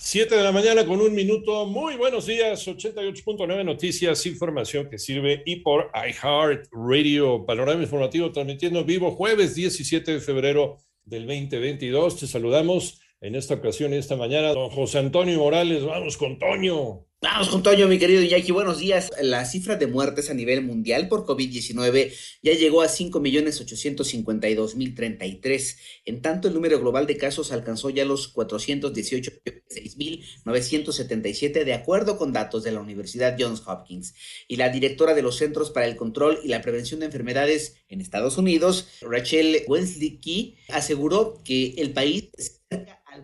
7 de la mañana con un minuto. Muy buenos días. 88.9 Noticias, información que sirve y por iHeart Radio. Panorama informativo transmitiendo vivo jueves 17 de febrero del 2022. Te saludamos en esta ocasión, esta mañana, don José Antonio Morales. Vamos con Toño. Vamos con Toño, mi querido Jackie. Buenos días. La cifra de muertes a nivel mundial por COVID-19 ya llegó a 5.852.033. En tanto, el número global de casos alcanzó ya los 418.977, de acuerdo con datos de la Universidad Johns Hopkins. Y la directora de los Centros para el Control y la Prevención de Enfermedades en Estados Unidos, Rachel Wenslicky, aseguró que el país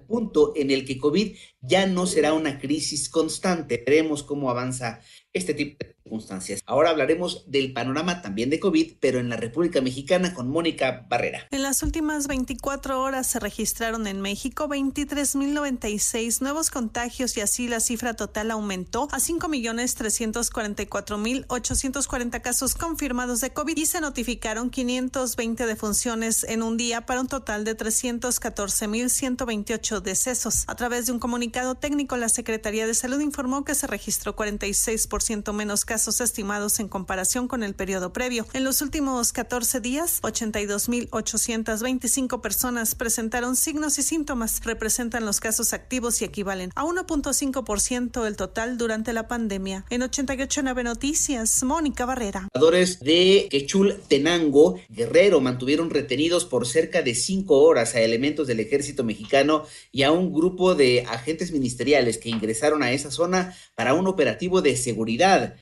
punto en el que COVID ya no será una crisis constante. Veremos cómo avanza este tipo de circunstancias. Ahora hablaremos del panorama también de COVID, pero en la República Mexicana con Mónica Barrera. En las últimas 24 horas se registraron en México 23.096 nuevos contagios y así la cifra total aumentó a 5.344.840 casos confirmados de COVID y se notificaron 520 defunciones en un día para un total de 314.128 decesos. A través de un comunicado técnico, la Secretaría de Salud informó que se registró 46% menos casos estimados en comparación con el periodo previo. En los últimos 14 días, 82.825 personas presentaron signos y síntomas. Representan los casos activos y equivalen a 1.5% del total durante la pandemia. En 889 Noticias, Mónica Barrera. de Quechul Tenango, Guerrero, mantuvieron retenidos por cerca de cinco horas a elementos del ejército mexicano y a un grupo de agentes ministeriales que ingresaron a esa zona para un operativo de seguridad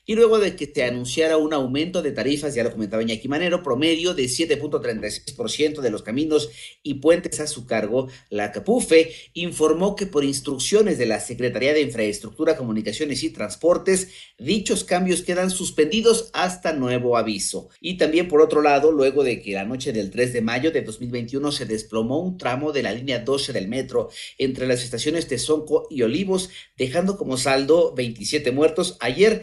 y luego de que te anunciara un aumento de tarifas, ya lo comentaba Iñaki Manero, promedio de 7.36% de los caminos y puentes a su cargo, la CAPUFE informó que por instrucciones de la Secretaría de Infraestructura, Comunicaciones y Transportes, dichos cambios quedan suspendidos hasta nuevo aviso. Y también por otro lado, luego de que la noche del 3 de mayo de 2021 se desplomó un tramo de la línea 12 del metro entre las estaciones Tezonco y Olivos, dejando como saldo 27 muertos, ayer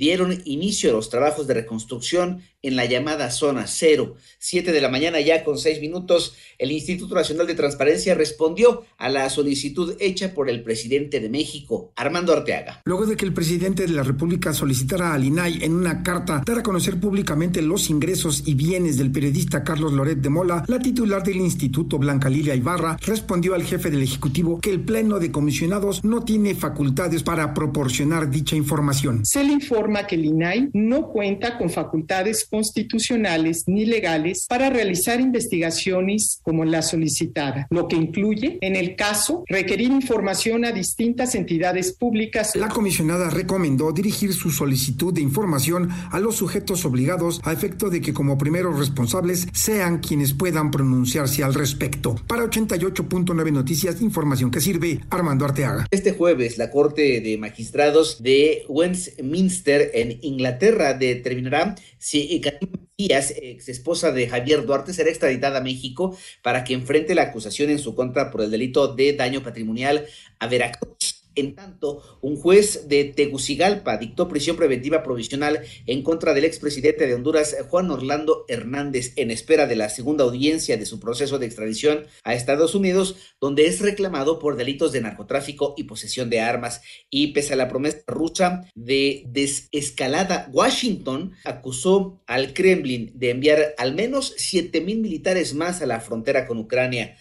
dieron inicio a los trabajos de reconstrucción en la llamada zona cero. Siete de la mañana ya con seis minutos, el Instituto Nacional de Transparencia respondió a la solicitud hecha por el presidente de México, Armando Arteaga. Luego de que el presidente de la República solicitara al INAI en una carta dar a conocer públicamente los ingresos y bienes del periodista Carlos Loret de Mola, la titular del Instituto, Blanca Lilia Ibarra, respondió al jefe del Ejecutivo que el Pleno de Comisionados no tiene facultades para proporcionar dicha información. Se le informa que el INAI no cuenta con facultades constitucionales ni legales para realizar investigaciones como la solicitada, lo que incluye, en el caso, requerir información a distintas entidades públicas. La comisionada recomendó dirigir su solicitud de información a los sujetos obligados a efecto de que como primeros responsables sean quienes puedan pronunciarse al respecto. Para 88.9 Noticias, información que sirve Armando Arteaga. Este jueves, la Corte de Magistrados de Westminster en Inglaterra determinará si Díaz, ex esposa de Javier Duarte, será extraditada a México para que enfrente la acusación en su contra por el delito de daño patrimonial a Veracruz. En tanto, un juez de Tegucigalpa dictó prisión preventiva provisional en contra del expresidente de Honduras, Juan Orlando Hernández, en espera de la segunda audiencia de su proceso de extradición a Estados Unidos, donde es reclamado por delitos de narcotráfico y posesión de armas. Y pese a la promesa rusa de desescalada, Washington acusó al Kremlin de enviar al menos 7 mil militares más a la frontera con Ucrania.